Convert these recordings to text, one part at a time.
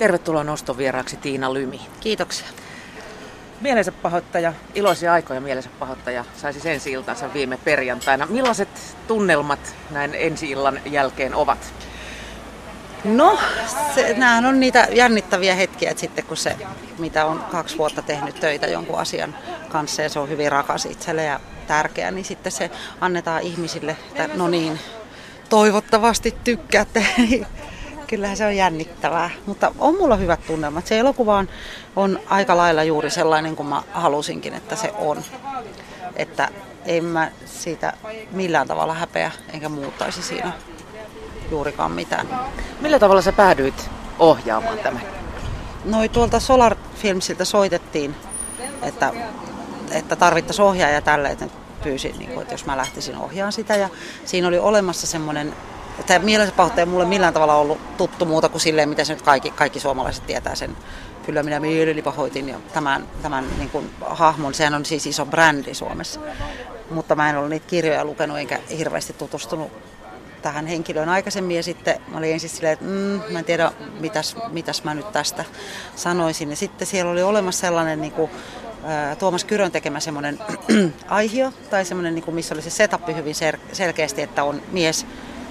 Tervetuloa noston vieraaksi Tiina Lymi. Kiitoksia. Mielensä pahoittaja, iloisia aikoja mielensä pahoittaja, sai siis ensi iltansa viime perjantaina. Millaiset tunnelmat näin ensi illan jälkeen ovat? No, se, nämähän on niitä jännittäviä hetkiä, että sitten kun se, mitä on kaksi vuotta tehnyt töitä jonkun asian kanssa ja se on hyvin rakas itselle ja tärkeä, niin sitten se annetaan ihmisille, että no niin, toivottavasti tykkäätte. Kyllähän se on jännittävää, mutta on mulla hyvät tunnelmat. Se elokuva on, on aika lailla juuri sellainen kuin mä halusinkin, että se on. Että en mä siitä millään tavalla häpeä enkä muuttaisi siinä juurikaan mitään. Millä tavalla sä päädyit ohjaamaan tämän? Noi tuolta Solar Filmsiltä soitettiin, että, että tarvittaisiin ohjaaja tälle, että pyysin, niin kuin, että jos mä lähtisin ohjaamaan sitä. Ja siinä oli olemassa semmoinen, että mielensä pahoittaja mulle millään tavalla ollut tuttu muuta kuin silleen, mitä se nyt kaikki, kaikki suomalaiset tietää sen. Kyllä minä mieleni pahoitin tämän, tämän niin kuin, hahmon, sehän on siis iso brändi Suomessa. Mutta mä en ollut niitä kirjoja lukenut enkä hirveästi tutustunut tähän henkilöön aikaisemmin ja sitten mä olin ensin silleen, että mm, mä en tiedä mitäs, mitäs mä nyt tästä sanoisin. Ja sitten siellä oli olemassa sellainen niin kuin, Tuomas Kyrön tekemä semmoinen aihio, tai semmoinen, niin kuin, missä oli se setup hyvin selkeästi, että on mies,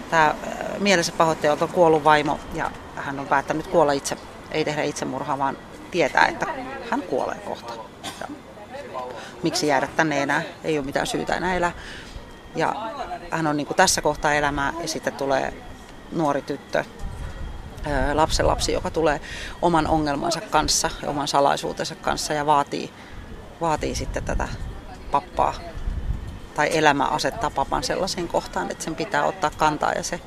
tämä mielessä pahoittaja on kuollut vaimo, ja hän on päättänyt kuolla itse, ei tehdä itsemurhaa, vaan tietää, että hän kuolee kohta. Ja miksi jäädä tänne enää, ei ole mitään syytä enää elää. Ja hän on niin kuin tässä kohtaa elämää, ja sitten tulee nuori tyttö, lapsenlapsi, joka tulee oman ongelmansa kanssa oman salaisuutensa kanssa ja vaatii vaatii sitten tätä pappaa tai elämä asettaa papan sellaiseen kohtaan, että sen pitää ottaa kantaa ja se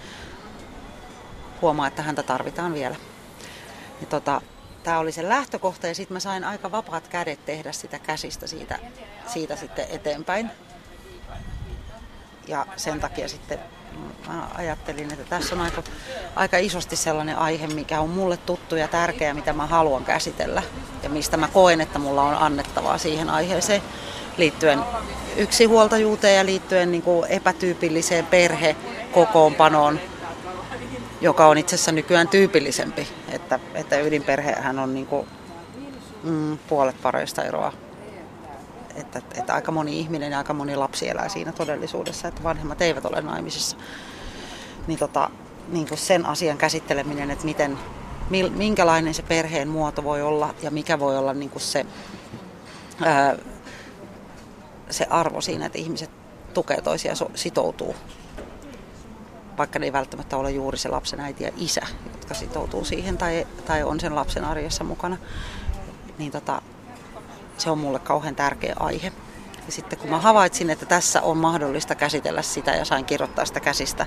huomaa, että häntä tarvitaan vielä. Tota, tämä oli se lähtökohta ja sitten mä sain aika vapaat kädet tehdä sitä käsistä siitä, siitä sitten eteenpäin. Ja sen takia sitten mä ajattelin, että tässä on aika, aika isosti sellainen aihe, mikä on mulle tuttu ja tärkeä, mitä mä haluan käsitellä ja mistä mä koen, että mulla on annettavaa siihen aiheeseen liittyen yksinhuoltajuuteen ja liittyen niin kuin epätyypilliseen perhekokoonpanoon, joka on itse asiassa nykyään tyypillisempi, että, että ydinperhehän on niin kuin, mm, puolet pareista eroa että, että aika moni ihminen ja aika moni lapsi elää siinä todellisuudessa, että vanhemmat eivät ole naimisissa. Niin, tota, niin kuin sen asian käsitteleminen, että miten, minkälainen se perheen muoto voi olla ja mikä voi olla niin kuin se, ää, se arvo siinä, että ihmiset tukee toisia sitoutuu. Vaikka ne ei välttämättä ole juuri se lapsen äiti ja isä, jotka sitoutuu siihen tai, tai on sen lapsen arjessa mukana. Niin tota, se on mulle kauhean tärkeä aihe. Ja sitten kun mä havaitsin, että tässä on mahdollista käsitellä sitä ja sain kirjoittaa sitä käsistä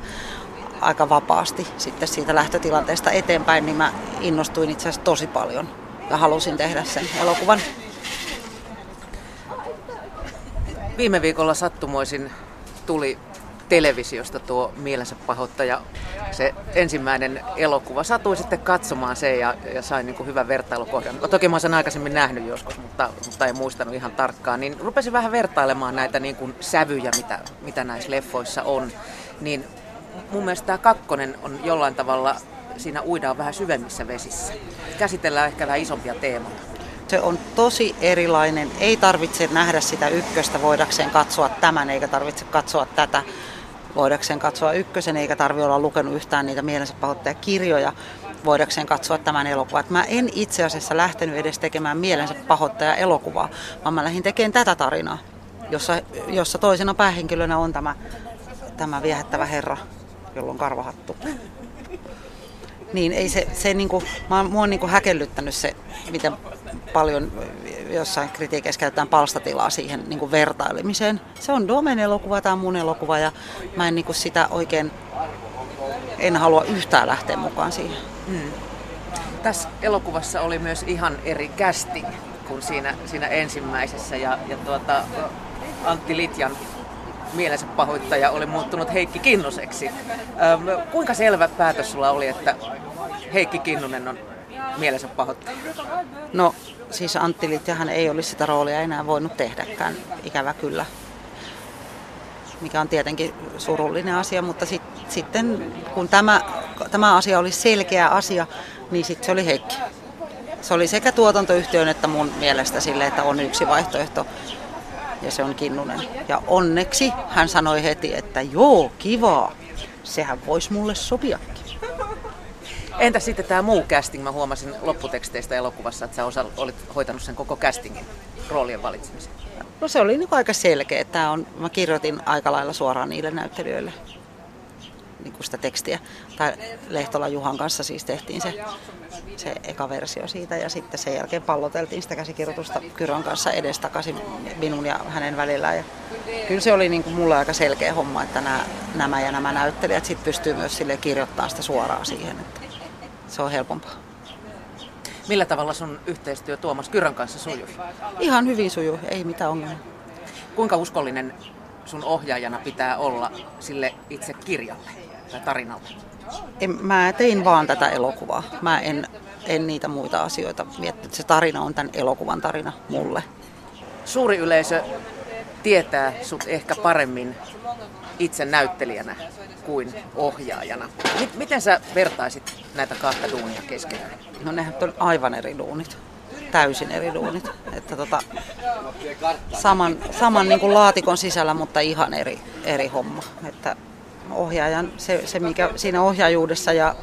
aika vapaasti sitten siitä lähtötilanteesta eteenpäin, niin mä innostuin itse asiassa tosi paljon ja halusin tehdä sen elokuvan. Viime viikolla sattumoisin tuli televisiosta tuo mielensä pahoittaja, se ensimmäinen elokuva. Satuin sitten katsomaan se ja, ja sain niin kuin hyvän vertailukohdan. Toki mä sen aikaisemmin nähnyt joskus, mutta, mutta en muistanut ihan tarkkaan. Niin rupesin vähän vertailemaan näitä niin kuin sävyjä, mitä, mitä näissä leffoissa on. Niin mun mielestä tämä kakkonen on jollain tavalla, siinä uidaan vähän syvemmissä vesissä. Käsitellään ehkä vähän isompia teemoja. Se on tosi erilainen. Ei tarvitse nähdä sitä ykköstä voidakseen katsoa tämän, eikä tarvitse katsoa tätä voidakseen katsoa ykkösen, eikä tarvi olla lukenut yhtään niitä mielensä kirjoja voidakseen katsoa tämän elokuvan. Mä en itse asiassa lähtenyt edes tekemään mielensä pahoittaja elokuvaa, vaan mä lähdin tekemään tätä tarinaa, jossa, jossa toisena päähenkilönä on tämä, tämä viehättävä herra, jolla on karvahattu. Niin ei se, se niinku, mä, mua on niinku häkellyttänyt se, miten paljon jossain kritiikeissä käytetään palstatilaa siihen niin kuin vertailemiseen. Se on Domen elokuva, tämä on mun elokuva ja mä en niin kuin sitä oikein, en halua yhtään lähteä mukaan siihen. Hmm. Tässä elokuvassa oli myös ihan eri casting kuin siinä, siinä ensimmäisessä ja, ja tuota, Antti Litjan mielensä pahoittaja oli muuttunut Heikki Kinnuseksi. Ähm, kuinka selvä päätös sulla oli, että Heikki Kinnunen on mielensä pahoittaja? No siis Antti Litjahan ei olisi sitä roolia enää voinut tehdäkään, ikävä kyllä. Mikä on tietenkin surullinen asia, mutta sit, sitten kun tämä, tämä asia oli selkeä asia, niin sitten se oli Heikki. se oli sekä tuotantoyhtiön että mun mielestä sille, että on yksi vaihtoehto ja se on Kinnunen. Ja onneksi hän sanoi heti, että joo, kivaa, sehän voisi mulle sopiakin. Entä sitten tämä muu casting? Mä huomasin lopputeksteistä elokuvassa, että sä osa, olit hoitanut sen koko castingin roolien valitsemisen. No se oli niin aika selkeä. Tää on, mä kirjoitin aika lailla suoraan niille näyttelijöille niin sitä tekstiä. Tai Lehtola Juhan kanssa siis tehtiin se, se eka versio siitä ja sitten sen jälkeen palloteltiin sitä käsikirjoitusta Kyron kanssa edestakaisin minun ja hänen välillä. Ja kyllä se oli niin kuin mulle aika selkeä homma, että nämä, nämä ja nämä näyttelijät sit pystyy myös sille kirjoittamaan sitä suoraan siihen, että se on helpompaa. Millä tavalla sun yhteistyö Tuomas Kyrön kanssa sujui? Ihan hyvin sujui, ei mitään ongelmaa. Kuinka uskollinen sun ohjaajana pitää olla sille itse kirjalle tai tarinalle? En, mä tein vaan tätä elokuvaa. Mä en, en niitä muita asioita miettinyt. Se tarina on tämän elokuvan tarina mulle. Suuri yleisö tietää sut ehkä paremmin itse näyttelijänä kuin ohjaajana. Miten sä vertaisit näitä kahta duunia keskenään? No nehän on aivan eri duunit. Täysin eri duunit. Että tota, saman saman niin kuin laatikon sisällä, mutta ihan eri, eri homma. Että ohjaajan, se, se mikä siinä ohjaajuudessa ja,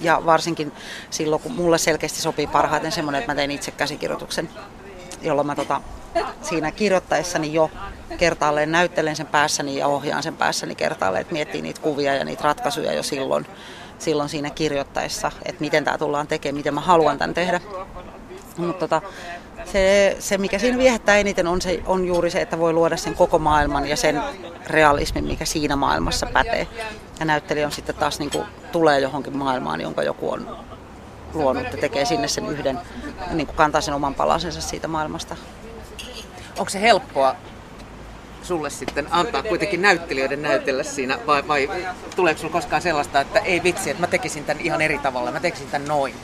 ja varsinkin silloin, kun mulle selkeästi sopii parhaiten semmoinen, että mä tein itse käsikirjoituksen, jolloin mä tota, siinä kirjoittaessani jo kertaalleen näyttelen sen päässäni ja ohjaan sen päässäni kertaalleen, että miettii niitä kuvia ja niitä ratkaisuja jo silloin, silloin siinä kirjoittaessa, että miten tämä tullaan tekemään, miten mä haluan tämän tehdä. Mutta tota, se, se, mikä siinä viehättää eniten, on, se, on juuri se, että voi luoda sen koko maailman ja sen realismin, mikä siinä maailmassa pätee. Ja näyttelijä on sitten taas niin kuin, tulee johonkin maailmaan, jonka joku on luonut ja tekee sinne sen yhden, niin kuin kantaa sen oman palasensa siitä maailmasta. Onko se helppoa sulle sitten antaa kuitenkin näyttelijöiden näytellä siinä, vai, vai tuleeko sinulla koskaan sellaista, että ei vitsi, että mä tekisin tämän ihan eri tavalla, mä tekisin tämän noin?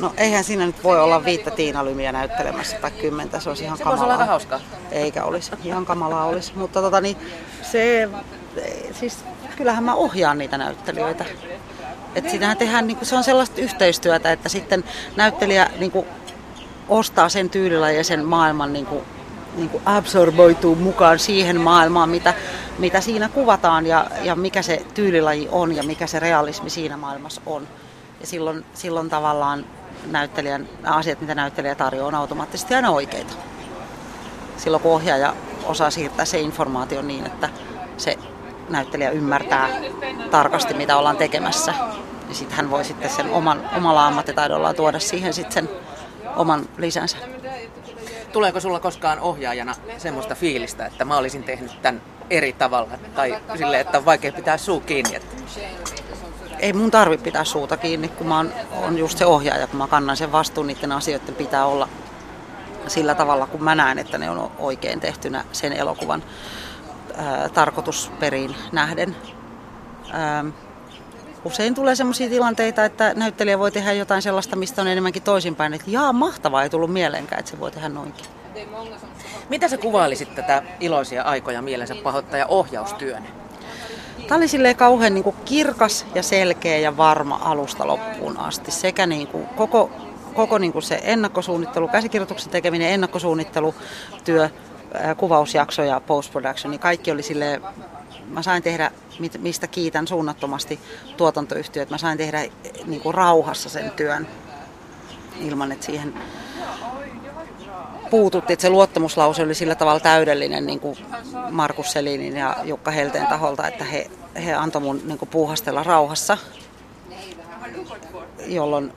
No eihän siinä nyt voi olla viittä Tiina-lymiä näyttelemässä tai kymmentä, se olisi ihan se kamalaa. Se olla hauskaa. Eikä olisi, ihan kamalaa olisi. Mutta tota, niin, se, siis kyllähän mä ohjaan niitä näyttelijöitä. Et siinähän tehdään, niin kuin, se on sellaista yhteistyötä, että sitten näyttelijä niin kuin, ostaa sen tyylilajin ja sen maailman niin kuin, niin kuin absorboituu mukaan siihen maailmaan, mitä, mitä siinä kuvataan ja, ja mikä se tyylilaji on ja mikä se realismi siinä maailmassa on. Ja silloin, silloin tavallaan näyttelijän, asiat, mitä näyttelijä tarjoaa, on automaattisesti aina oikeita. Silloin kun ohjaaja osaa siirtää se informaatio niin, että se näyttelijä ymmärtää tarkasti, mitä ollaan tekemässä, niin sitten hän voi sitten sen oman, omalla ammattitaidollaan tuoda siihen sitten sen oman lisänsä. Tuleeko sulla koskaan ohjaajana semmoista fiilistä, että mä olisin tehnyt tämän eri tavalla? Tai sille, että on vaikea pitää suu kiinni? Että... Ei mun tarvi pitää suuta kiinni, kun mä oon, on just se ohjaaja, kun mä kannan sen vastuun, niiden asioiden pitää olla sillä tavalla, kun mä näen, että ne on oikein tehtynä sen elokuvan ää, tarkoitusperiin nähden. Ää, usein tulee sellaisia tilanteita, että näyttelijä voi tehdä jotain sellaista, mistä on enemmänkin toisinpäin, että jaa, mahtavaa, ei tullut mieleenkään, että se voi tehdä noinkin. Mitä sä kuvailisit tätä iloisia aikoja mielensä pahoittaja ohjaustyön? Tämä oli silleen kauhean niin kuin kirkas ja selkeä ja varma alusta loppuun asti. Sekä niin kuin koko, koko niin kuin se ennakkosuunnittelu, käsikirjoituksen tekeminen, ennakkosuunnittelutyö, kuvausjakso ja post-production, niin kaikki oli silleen, mä sain tehdä, mistä kiitän suunnattomasti tuotantoyhtiöt, mä sain tehdä niin kuin rauhassa sen työn ilman, että siihen puututtiin, että se luottamuslause oli sillä tavalla täydellinen niin kuin Markus Selinin ja Jukka Helteen taholta, että he, he antoi mun niin kuin puuhastella rauhassa, jolloin,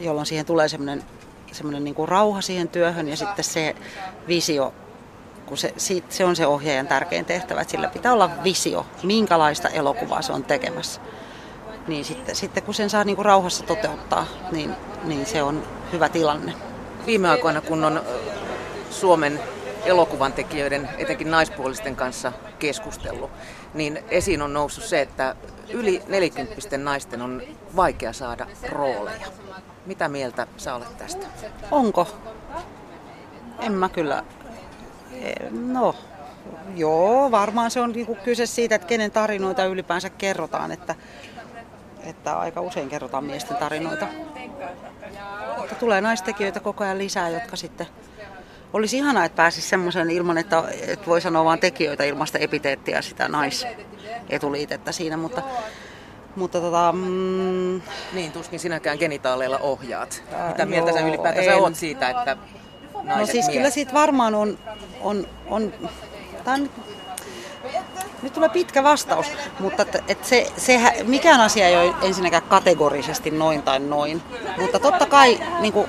jolloin siihen tulee semmoinen, semmoinen niin rauha siihen työhön. Ja sitten se visio, kun se, se on se ohjaajan tärkein tehtävä, että sillä pitää olla visio, minkälaista elokuvaa se on tekemässä. Niin sitten, sitten kun sen saa niin kuin rauhassa toteuttaa, niin, niin se on hyvä tilanne viime aikoina, kun on Suomen elokuvan tekijöiden, etenkin naispuolisten kanssa keskustellut, niin esiin on noussut se, että yli 40 naisten on vaikea saada rooleja. Mitä mieltä sä olet tästä? Onko? En mä kyllä. E, no, joo, varmaan se on niinku kyse siitä, että kenen tarinoita ylipäänsä kerrotaan, että, että aika usein kerrotaan miesten tarinoita. Mutta tulee naistekijöitä koko ajan lisää, jotka sitten olisi ihanaa, että pääsisi semmoisen ilman, että, että voi sanoa vain tekijöitä ilmasta epiteettiä sitä naisetuliitettä siinä, mutta mutta tota, mm, niin, tuskin sinäkään genitaaleilla ohjaat. Mitä mieltä sä ylipäätänsä oot siitä, että No siis miehet? kyllä siitä varmaan on, on, on, on nyt tulee pitkä vastaus, mutta et, et se, se, mikään asia ei ole ensinnäkään kategorisesti noin tai noin. Mutta totta kai niin kuin,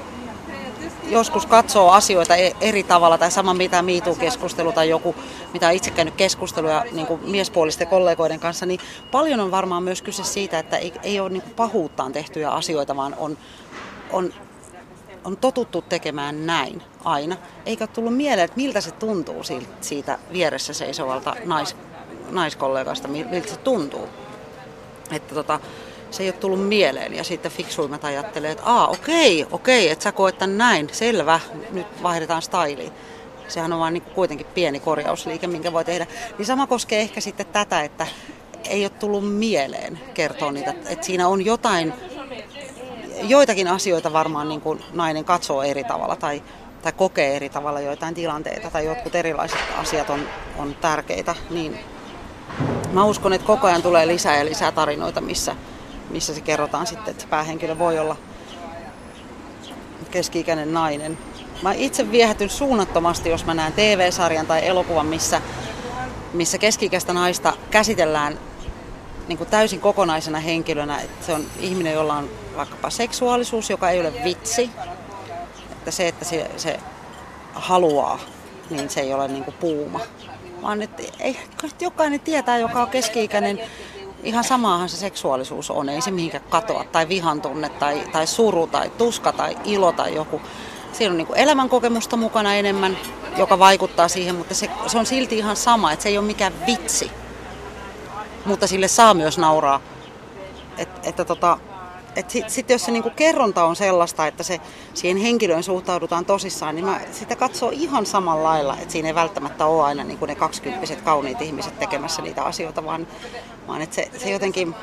joskus katsoo asioita e- eri tavalla, tai sama mitä miituu-keskustelu tai joku, mitä on itse käynyt keskusteluja niin kuin miespuolisten kollegoiden kanssa, niin paljon on varmaan myös kyse siitä, että ei, ei ole niin kuin pahuuttaan tehtyjä asioita, vaan on, on, on totuttu tekemään näin aina. Eikä tullut mieleen, että miltä se tuntuu siitä vieressä seisovalta nais, naiskollegasta, miltä se tuntuu. Että tota, se ei ole tullut mieleen ja sitten fiksuimmat ajattelee, että aa okei, okei, että sä koet tämän näin, selvä, nyt vaihdetaan styliin. Sehän on vaan niin kuitenkin pieni korjausliike, minkä voi tehdä. Niin sama koskee ehkä sitten tätä, että ei ole tullut mieleen kertoa niitä, että siinä on jotain, joitakin asioita varmaan niin kuin nainen katsoo eri tavalla tai, tai kokee eri tavalla joitain tilanteita tai jotkut erilaiset asiat on, on tärkeitä, niin mä uskon, että koko ajan tulee lisää ja lisää tarinoita, missä, missä se kerrotaan sitten, että päähenkilö voi olla keski-ikäinen nainen. Mä itse viehätyn suunnattomasti, jos mä näen TV-sarjan tai elokuvan, missä, missä keski-ikäistä naista käsitellään niin kuin täysin kokonaisena henkilönä. Että se on ihminen, jolla on vaikkapa seksuaalisuus, joka ei ole vitsi. Että se, että se, se haluaa, niin se ei ole niin kuin puuma. Vaan että ei, jokainen tietää, joka on keski-ikäinen, ihan samaahan se seksuaalisuus on, ei se mihinkään katoa, tai vihan tunne, tai, tai suru, tai tuska, tai ilo, tai joku. Siinä on niin elämänkokemusta mukana enemmän, joka vaikuttaa siihen, mutta se, se on silti ihan sama, että se ei ole mikään vitsi. Mutta sille saa myös nauraa. Et, että tota, sitten sit jos se niinku kerronta on sellaista, että se siihen henkilöön suhtaudutaan tosissaan, niin mä sitä katsoo ihan samalla lailla, että siinä ei välttämättä ole aina niinku ne kaksikymppiset kauniit ihmiset tekemässä niitä asioita, vaan, vaan että se, se jotenkin,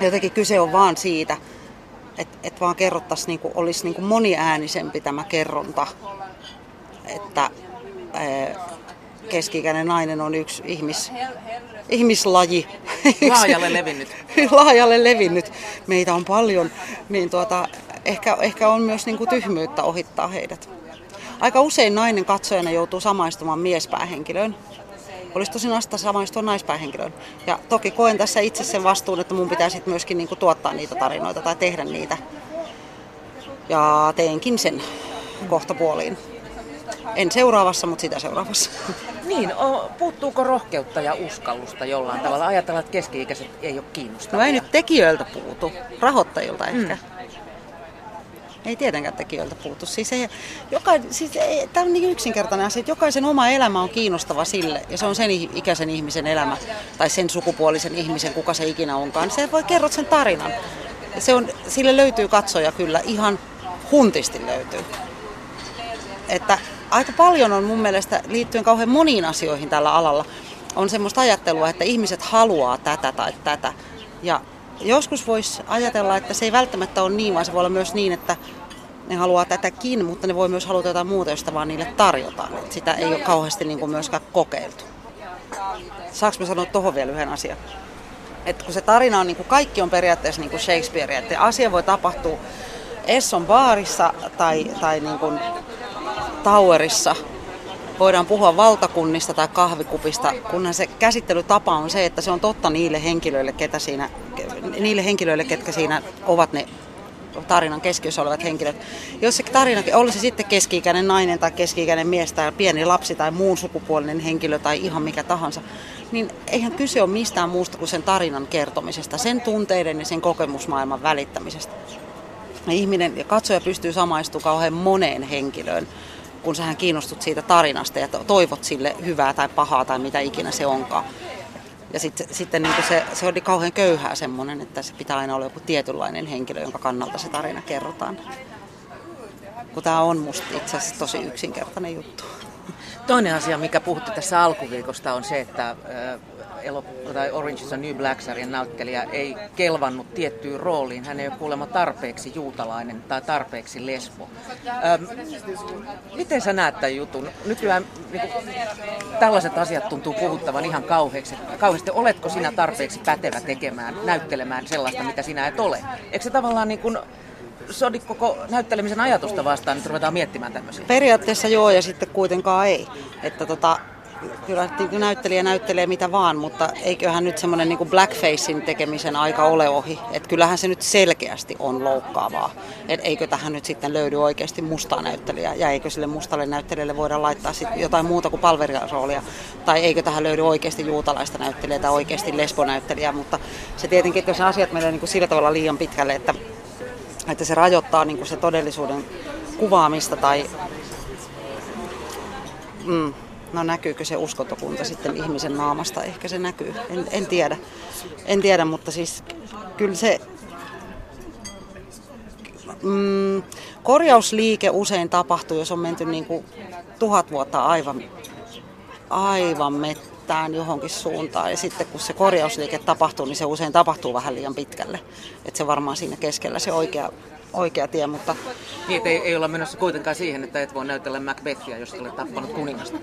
jotenkin kyse on vaan siitä, että et vaan kerrottaisiin, niinku, olisi niinku moniäänisempi tämä kerronta, että keski-ikäinen nainen on yksi ihmis, ihmislaji. Laajalle levinnyt. Laajalle levinnyt. Meitä on paljon, niin tuota, ehkä, ehkä on myös niin kuin tyhmyyttä ohittaa heidät. Aika usein nainen katsojana joutuu samaistumaan miespäähenkilöön. Olisi tosi nasta samaistua naispäähenkilöön. Ja toki koen tässä itse sen vastuun, että mun pitää sitten myöskin niin kuin tuottaa niitä tarinoita tai tehdä niitä. Ja teenkin sen kohtapuoliin. En seuraavassa, mutta sitä seuraavassa. Niin, puuttuuko rohkeutta ja uskallusta jollain tavalla? Ajatellaan, että keski-ikäiset ei ole kiinnostavia. No ei nyt tekijöiltä puutu, rahoittajilta ehkä. Mm. Ei tietenkään tekijöiltä puutu. Siis ei, joka, siis ei, tämä on niin yksinkertainen asia, että jokaisen oma elämä on kiinnostava sille, ja se on sen ikäisen ihmisen elämä, tai sen sukupuolisen ihmisen, kuka se ikinä onkaan. Se voi kerrot sen tarinan. Se on, sille löytyy katsoja kyllä, ihan huntisti löytyy. Että aika paljon on mun mielestä liittyen kauhean moniin asioihin tällä alalla on semmoista ajattelua, että ihmiset haluaa tätä tai tätä. Ja joskus voisi ajatella, että se ei välttämättä ole niin, vaan se voi olla myös niin, että ne haluaa tätäkin, mutta ne voi myös haluta jotain muuta, josta vaan niille tarjotaan. Et sitä ei ole kauheasti niin kuin myöskään kokeiltu. Saanko mä sanoa tuohon vielä yhden asian? Et kun se tarina on, niin kuin kaikki on periaatteessa niin kuin Shakespeare, että asia voi tapahtua Esson baarissa tai, tai niin kuin Towerissa voidaan puhua valtakunnista tai kahvikupista, kunhan se käsittelytapa on se, että se on totta niille henkilöille, ketä siinä, niille henkilöille, ketkä siinä ovat ne tarinan keskiössä olevat henkilöt. Jos se tarina, olisi sitten keski-ikäinen nainen tai keski-ikäinen mies tai pieni lapsi tai muun sukupuolinen henkilö tai ihan mikä tahansa, niin eihän kyse ole mistään muusta kuin sen tarinan kertomisesta, sen tunteiden ja sen kokemusmaailman välittämisestä. Ihminen ja katsoja pystyy samaistumaan kauhean moneen henkilöön kun sähän kiinnostut siitä tarinasta ja toivot sille hyvää tai pahaa tai mitä ikinä se onkaan. Ja sit, sitten niin se, se oli kauhean köyhää semmoinen, että se pitää aina olla joku tietynlainen henkilö, jonka kannalta se tarina kerrotaan. Kun tämä on musta itse asiassa tosi yksinkertainen juttu. Toinen asia, mikä puhutte tässä alkuviikosta, on se, että elok- tai Orange is a New Black-sarjan näyttelijä ei kelvannut tiettyyn rooliin. Hän ei ole kuulemma tarpeeksi juutalainen tai tarpeeksi lesbo. Öm, miten sä näet tämän jutun? Nykyään niin kuin, tällaiset asiat tuntuu puhuttavan ihan kauheasti. kauheasti. Oletko sinä tarpeeksi pätevä tekemään, näyttelemään sellaista, mitä sinä et ole? Eikö se tavallaan niin kuin, sodi koko näyttelemisen ajatusta vastaan, että ruvetaan miettimään tämmöisiä? Periaatteessa joo ja sitten kuitenkaan ei. Että tota, kyllä näyttelijä näyttelee mitä vaan, mutta eiköhän nyt semmoinen niin blackfacein tekemisen aika ole ohi. Että kyllähän se nyt selkeästi on loukkaavaa. Et eikö tähän nyt sitten löydy oikeasti mustaa näyttelijää ja eikö sille mustalle näyttelijälle voida laittaa sitten jotain muuta kuin palvelijaroolia. Tai eikö tähän löydy oikeasti juutalaista näyttelijää tai oikeasti lesbonäyttelijää, mutta se tietenkin, että jos asiat menee niin kuin sillä tavalla liian pitkälle, että, että se rajoittaa niin kuin se todellisuuden kuvaamista tai mm, no näkyykö se uskontokunta sitten ihmisen naamasta, ehkä se näkyy, en, en tiedä. En tiedä, mutta siis kyllä se mm, korjausliike usein tapahtuu, jos on menty niin kuin tuhat vuotta aivan, aivan mettään johonkin suuntaan. Ja sitten kun se korjausliike tapahtuu, niin se usein tapahtuu vähän liian pitkälle. Että se varmaan siinä keskellä se oikea oikea tie, mutta... Niin, ei, ei olla menossa kuitenkaan siihen, että et voi näytellä Macbethia, jos olet tappanut kuningasta.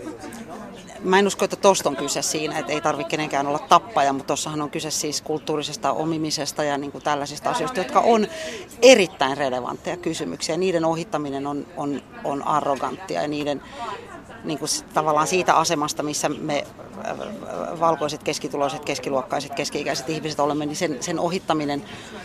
Mä en usko, että tosta on kyse siinä, että ei tarvitse kenenkään olla tappaja, mutta tuossahan on kyse siis kulttuurisesta omimisesta ja niin kuin tällaisista asioista, jotka on erittäin relevantteja kysymyksiä. Niiden ohittaminen on, on, on arroganttia ja niiden niin kuin tavallaan siitä asemasta, missä me äh, valkoiset, keskituloiset, keskiluokkaiset, keski-ikäiset ihmiset olemme, niin sen, sen ohittaminen.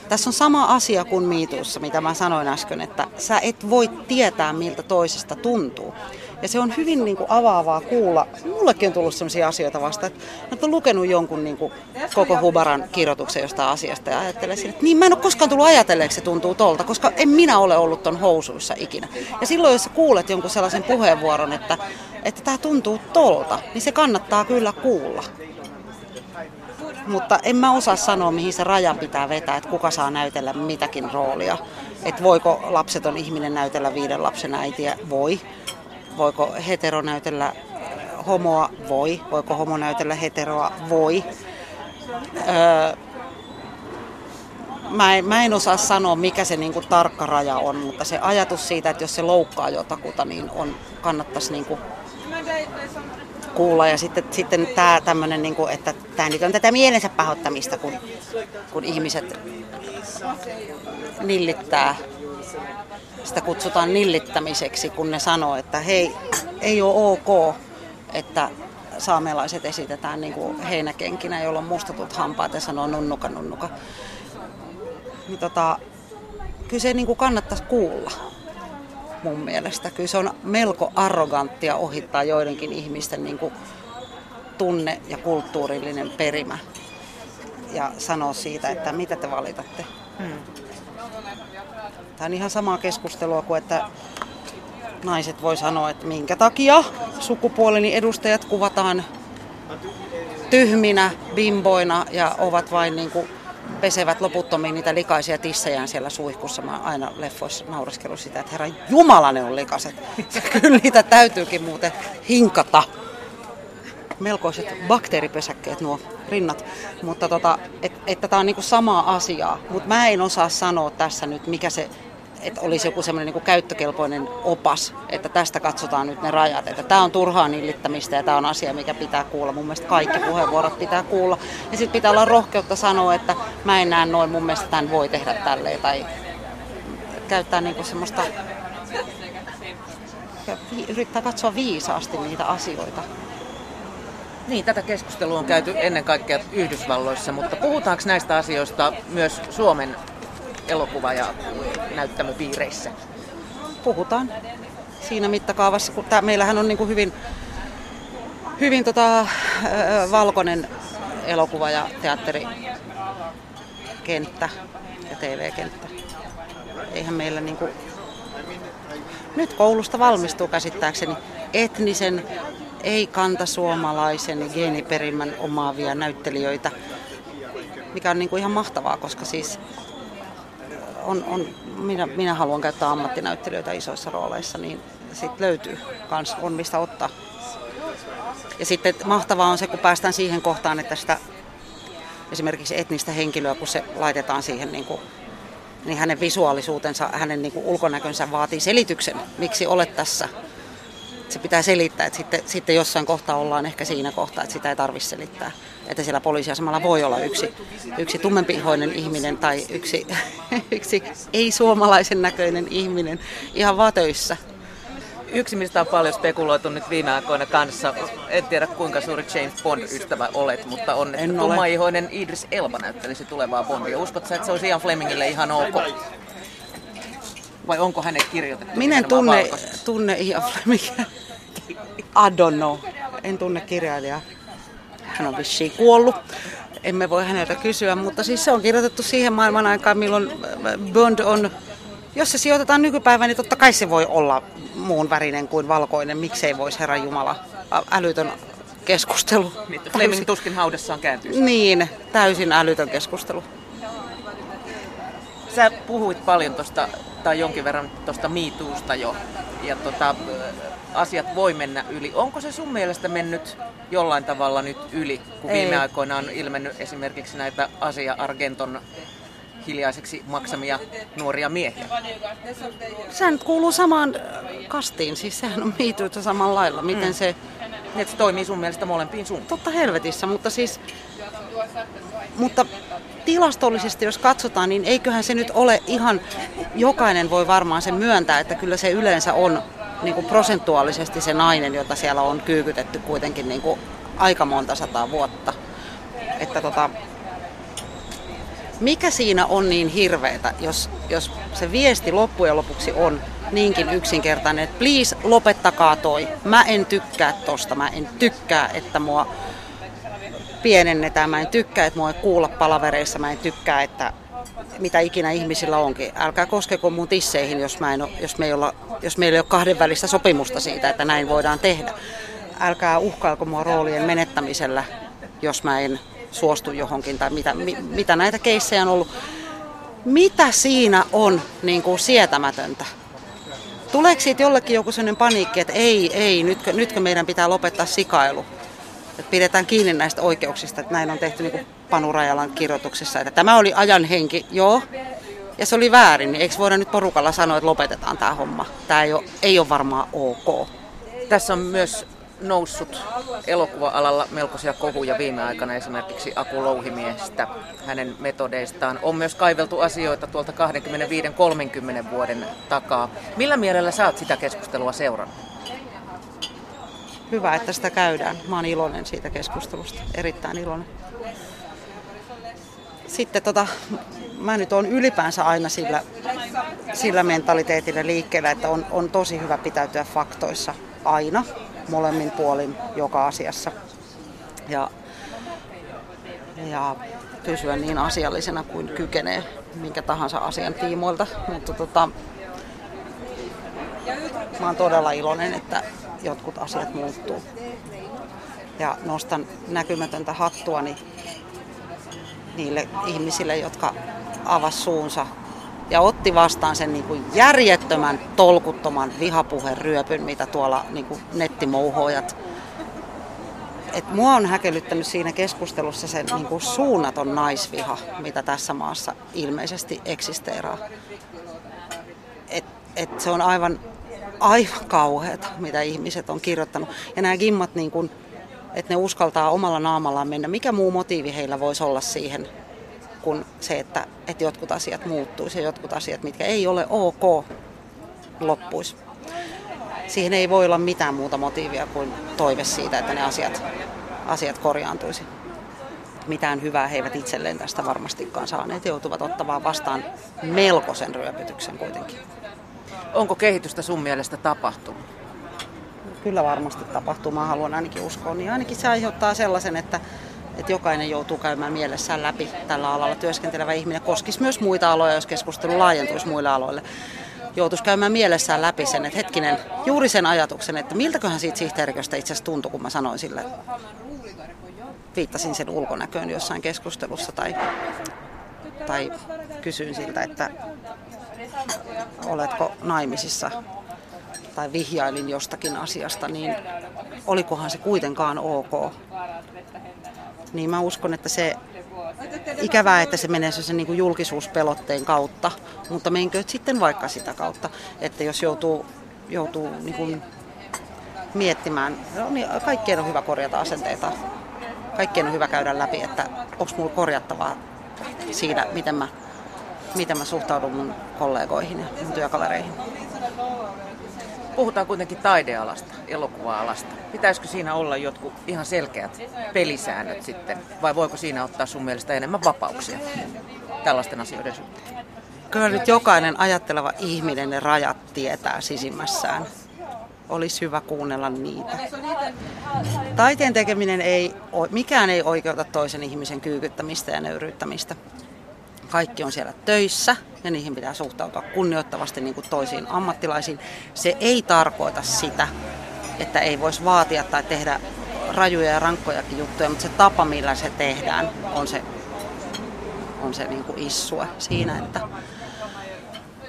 Tässä on sama asia kuin miituussa, mitä mä sanoin äsken, että sä et voi tietää, miltä toisesta tuntuu. Ja se on hyvin niin kuin avaavaa kuulla. Mullekin on tullut sellaisia asioita vasta, että olen lukenut jonkun niin kuin koko Hubaran kirjoituksen jostain asiasta ja ajattelen että niin mä en ole koskaan tullut ajatelleeksi, se tuntuu tolta, koska en minä ole ollut ton housuissa ikinä. Ja silloin, jos sä kuulet jonkun sellaisen puheenvuoron, että, että tämä tuntuu tolta, niin se kannattaa kyllä kuulla. Mutta en mä osaa sanoa, mihin se rajan pitää vetää, että kuka saa näytellä mitäkin roolia. Että voiko lapseton ihminen näytellä viiden lapsen äitiä? Voi. Voiko hetero näytellä homoa? Voi. Voiko homo näytellä heteroa? Voi. Öö, mä, en, mä en osaa sanoa, mikä se niinku tarkka raja on, mutta se ajatus siitä, että jos se loukkaa jotakuta, niin on, kannattaisi niinku kuulla. Ja sitten, sitten tämä tämmöinen, niinku, että tämä nyt on tätä mielensä pahoittamista, kun, kun ihmiset nillittää sitä kutsutaan nillittämiseksi, kun ne sanoo, että hei, ei ole ok, että saamelaiset esitetään niin kuin heinäkenkinä, jolla on mustatut hampaat ja sanoo nunnuka nunnuka. Niin tota, kyllä se niin kuin kannattaisi kuulla mun mielestä. Kyllä se on melko arroganttia ohittaa joidenkin ihmisten niin kuin tunne- ja kulttuurillinen perimä ja sanoa siitä, että mitä te valitatte. Hmm. Tämä on ihan samaa keskustelua kuin, että naiset voi sanoa, että minkä takia sukupuoleni edustajat kuvataan tyhminä, bimboina ja ovat vain niin kuin pesevät loputtomiin niitä likaisia tissejään siellä suihkussa. Mä aina leffoissa naureskellut sitä, että herra Jumala ne on likaset. Kyllä niitä täytyykin muuten hinkata. Melkoiset bakteeripesäkkeet nuo rinnat. Mutta tota, että et, tämä on niinku samaa asiaa. Mutta mä en osaa sanoa tässä nyt, mikä se että olisi joku semmoinen niin käyttökelpoinen opas, että tästä katsotaan nyt ne rajat, että tämä on turhaa nillittämistä ja tämä on asia, mikä pitää kuulla. Mun mielestä kaikki puheenvuorot pitää kuulla. Ja sitten pitää olla rohkeutta sanoa, että mä en näe noin, mun mielestä tämän voi tehdä tälleen. Tai käyttää niin kuin semmoista, yrittää katsoa viisaasti niitä asioita. Niin, tätä keskustelua on käyty ennen kaikkea Yhdysvalloissa, mutta puhutaanko näistä asioista myös Suomen elokuva- ja näyttämöpiireissä? Puhutaan siinä mittakaavassa, kun tää, meillähän on niin kuin hyvin, hyvin tota, äh, valkoinen elokuva- ja teatterikenttä ja TV-kenttä. Eihän meillä niin kuin... Nyt koulusta valmistuu käsittääkseni etnisen, ei kantasuomalaisen geeniperimän omaavia näyttelijöitä, mikä on niin kuin ihan mahtavaa, koska siis on, on, minä, minä haluan käyttää ammattinäyttelijöitä isoissa rooleissa, niin sitten löytyy kans, on mistä ottaa. Ja sitten mahtavaa on se, kun päästään siihen kohtaan, että sitä esimerkiksi etnistä henkilöä, kun se laitetaan siihen niin kuin niin hänen visuaalisuutensa, hänen niin kuin ulkonäkönsä vaatii selityksen, miksi olet tässä. Se pitää selittää, että sitten, sitten jossain kohtaa ollaan ehkä siinä kohtaa, että sitä ei tarvitse selittää. Että siellä poliisiasemalla voi olla yksi, yksi tummempihoinen ihminen tai yksi, yksi ei-suomalaisen näköinen ihminen ihan vaan töissä. Yksi, mistä on paljon spekuloitu nyt viime aikoina kanssa, en tiedä kuinka suuri James Bond-ystävä olet, mutta on, että tummaihoinen Idris Elba näyttelisi tulevaa Bondia. Uskotko että se olisi Ian Flemingille ihan ok? Vai onko hänet kirjoitettu? Minä en tunne, tunne Ian Flemingia. I don't know. En tunne kirjailijaa. Hän on vissiin kuollut. Emme voi häneltä kysyä, mutta siis se on kirjoitettu siihen maailman aikaan, milloin Bond on jos se sijoitetaan nykypäivään, niin totta kai se voi olla muun värinen kuin valkoinen. Miksei voisi Herran Jumala älytön keskustelu. Niin, Fleming tuskin haudessaan kääntyy. Niin, täysin älytön keskustelu. Sä puhuit paljon tuosta, tai jonkin verran tuosta miituusta jo, ja tota, asiat voi mennä yli. Onko se sun mielestä mennyt jollain tavalla nyt yli, kun viime Ei. aikoina on ilmennyt esimerkiksi näitä Asia Argenton hiljaiseksi maksamia nuoria miehiä. Sehän kuuluu samaan kastiin, siis sehän on miityitä samalla lailla. Miten mm. se... Niin, se toimii sun mielestä molempiin suuntaan. Totta helvetissä, mutta siis... Mutta tilastollisesti, jos katsotaan, niin eiköhän se nyt ole ihan... Jokainen voi varmaan sen myöntää, että kyllä se yleensä on niin kuin prosentuaalisesti se nainen, jota siellä on kyykytetty kuitenkin niin kuin aika monta sataa vuotta. Että tota, mikä siinä on niin hirveetä, jos, jos se viesti loppujen lopuksi on niinkin yksinkertainen, että please lopettakaa toi. Mä en tykkää tosta, mä en tykkää, että mua pienennetään, mä en tykkää, että mua ei kuulla palavereissa, mä en tykkää, että mitä ikinä ihmisillä onkin. Älkää koskeko mun tisseihin, jos, mä en ole, jos, me ei olla, jos meillä ei ole kahdenvälistä sopimusta siitä, että näin voidaan tehdä. Älkää uhkailko mua roolien menettämisellä, jos mä en suostu johonkin tai mitä, mi, mitä näitä keissejä on ollut. Mitä siinä on niin kuin sietämätöntä? Tuleeko siitä jollekin joku sellainen paniikki, että ei, ei, nytkö, nytkö meidän pitää lopettaa sikailu? Että pidetään kiinni näistä oikeuksista, että näin on tehty niin kuin Panu Rajalan kirjoituksessa, että tämä oli ajan henki, joo, ja se oli väärin, niin eikö voida nyt porukalla sanoa, että lopetetaan tämä homma? Tämä ei ole, ei ole varmaan ok. Tässä on myös noussut elokuva-alalla melkoisia kohuja viime aikana esimerkiksi Aku Louhimiestä, hänen metodeistaan. On myös kaiveltu asioita tuolta 25-30 vuoden takaa. Millä mielellä sä oot sitä keskustelua seurannut? Hyvä, että sitä käydään. Mä oon iloinen siitä keskustelusta, erittäin iloinen. Sitten tota, mä nyt on ylipäänsä aina sillä, sillä mentaliteetillä liikkeellä, että on, on tosi hyvä pitäytyä faktoissa aina molemmin puolin joka asiassa. Ja, ja pysyä niin asiallisena kuin kykenee minkä tahansa asian tiimoilta. Mutta tota, mä oon todella iloinen, että jotkut asiat muuttuu. Ja nostan näkymätöntä hattuani niille ihmisille, jotka avas suunsa ja otti vastaan sen niin kuin järjettömän, tolkuttoman vihapuheen ryöpyn, mitä tuolla niin kuin nettimouhoojat. Et mua on häkellyttänyt siinä keskustelussa se niin kuin suunnaton naisviha, mitä tässä maassa ilmeisesti eksisteeraa. Et, et se on aivan, aivan kauheata, mitä ihmiset on kirjoittanut. Ja nämä gimmat, niin kuin, että ne uskaltaa omalla naamallaan mennä. Mikä muu motiivi heillä voisi olla siihen kuin se, että, että jotkut asiat muuttuisi ja jotkut asiat, mitkä ei ole ok, loppuisi. Siihen ei voi olla mitään muuta motiivia kuin toive siitä, että ne asiat, asiat korjaantuisi. Mitään hyvää he eivät itselleen tästä varmastikaan saaneet. Joutuvat ottamaan vastaan melkoisen ryöpytyksen kuitenkin. Onko kehitystä sun mielestä tapahtunut? Kyllä varmasti tapahtuu, mä haluan ainakin uskoa. Niin ainakin se aiheuttaa sellaisen, että että jokainen joutuu käymään mielessään läpi tällä alalla työskentelevä ihminen. Koskisi myös muita aloja, jos keskustelu laajentuisi muille aloille. Joutuisi käymään mielessään läpi sen, että hetkinen, juuri sen ajatuksen, että miltäköhän siitä sihteeriköstä itse asiassa tuntui, kun mä sanoin sille, viittasin sen ulkonäköön jossain keskustelussa tai, tai kysyin siltä, että oletko naimisissa tai vihjailin jostakin asiasta, niin olikohan se kuitenkaan ok. Niin mä uskon, että se ikävää, että se menee sen niin julkisuuspelotteen kautta, mutta menkö sitten vaikka sitä kautta, että jos joutuu, joutuu niin kuin miettimään, no niin kaikkien on hyvä korjata asenteita, kaikkien on hyvä käydä läpi, että onko mulla korjattavaa siinä, miten mä, miten mä suhtaudun mun kollegoihin ja mun työkavereihin. Puhutaan kuitenkin taidealasta, elokuva-alasta. Pitäisikö siinä olla jotkut ihan selkeät pelisäännöt sitten, vai voiko siinä ottaa sun mielestä enemmän vapauksia tällaisten asioiden suhteen? Kyllä nyt jokainen ajatteleva ihminen ne rajat tietää sisimmässään. Olisi hyvä kuunnella niitä. Taiteen tekeminen ei, mikään ei oikeuta toisen ihmisen kyykyttämistä ja nöyryyttämistä kaikki on siellä töissä ja niihin pitää suhtautua kunnioittavasti niin kuin toisiin ammattilaisiin. Se ei tarkoita sitä, että ei voisi vaatia tai tehdä rajuja ja rankkojakin juttuja, mutta se tapa, millä se tehdään, on se, on se niin kuin issue siinä, että,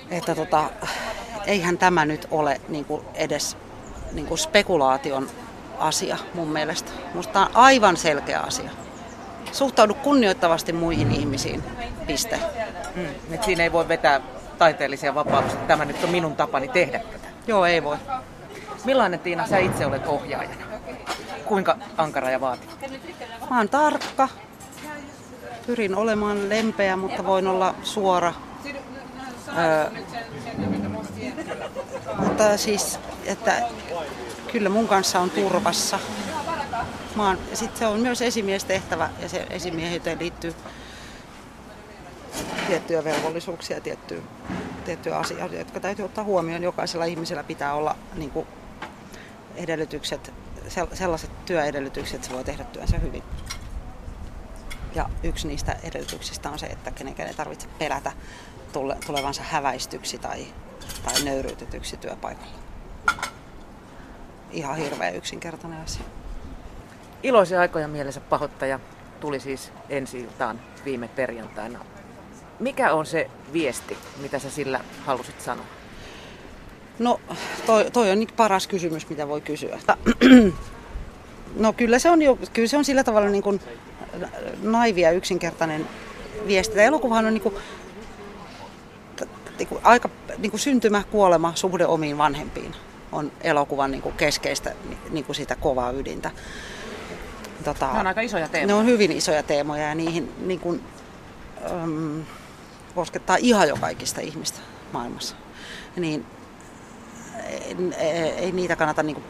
että tota, eihän tämä nyt ole niin kuin edes niin kuin spekulaation asia mun mielestä. Musta on aivan selkeä asia. Suhtaudu kunnioittavasti muihin ihmisiin Piste. Mm. Et siinä ei voi vetää taiteellisia vapauksia. Tämä nyt on minun tapani tehdä tätä. Joo, ei voi. Millainen Tiina sä itse olet ohjaajana? Kuinka ankara ja vaativa? Mä oon tarkka. Pyrin olemaan lempeä, mutta voin olla suora. Öö, mutta siis, että kyllä mun kanssa on turvassa. Sitten se on myös esimiestehtävä ja se esimiehityön liittyy tiettyjä velvollisuuksia, tiettyjä, tiettyjä asioita, jotka täytyy ottaa huomioon. Jokaisella ihmisellä pitää olla niin kuin edellytykset, sellaiset työedellytykset, että se voi tehdä työnsä hyvin. Ja yksi niistä edellytyksistä on se, että kenenkään ei tarvitse pelätä tulevansa häväistyksi tai, tai nöyryytetyksi työpaikalla. Ihan hirveän yksinkertainen asia. Iloisia aikoja mielessä pahoittaja tuli siis ensi iltaan viime perjantaina mikä on se viesti, mitä sä sillä halusit sanoa? No, toi, toi on paras kysymys, mitä voi kysyä. No kyllä se on, jo, kyllä se on sillä tavalla niin kuin naivia yksinkertainen viesti. Tämä elokuvahan on niin kuin, niin kuin aika niin kuin syntymä, kuolema, suhde omiin vanhempiin on elokuvan niin kuin keskeistä niin kuin sitä kovaa ydintä. Tota, ne on aika isoja teemoja. Ne on hyvin isoja teemoja ja niihin niin kuin, um, koskettaa ihan jo kaikista ihmistä maailmassa. Niin ei, ei niitä kannata niin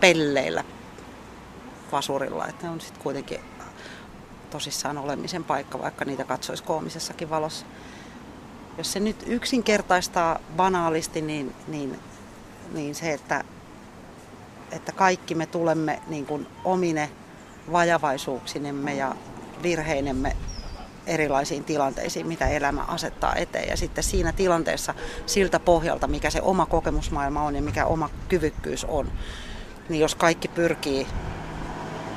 pelleillä vasurilla, että ne on sitten kuitenkin tosissaan olemisen paikka, vaikka niitä katsoisi koomisessakin valossa. Jos se nyt yksinkertaistaa banaalisti, niin, niin, niin se, että, että kaikki me tulemme niin kuin omine vajavaisuuksinemme ja virheinemme erilaisiin tilanteisiin, mitä elämä asettaa eteen. Ja sitten siinä tilanteessa siltä pohjalta, mikä se oma kokemusmaailma on ja mikä oma kyvykkyys on, niin jos kaikki pyrkii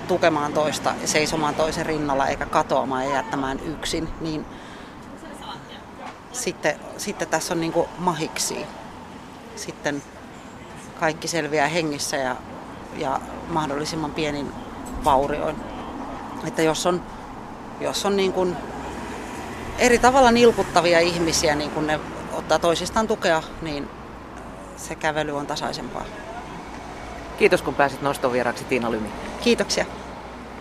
tukemaan toista seisomaan toisen rinnalla eikä katoamaan ja jättämään yksin, niin sitten, sitten tässä on niin kuin mahiksi. Sitten kaikki selviää hengissä ja, ja mahdollisimman pienin vaurioin. Että jos on, jos on niin kuin eri tavalla nilkuttavia ihmisiä, niin kun ne ottaa toisistaan tukea, niin se kävely on tasaisempaa. Kiitos kun pääsit nostovieraaksi Tiina Lymi. Kiitoksia.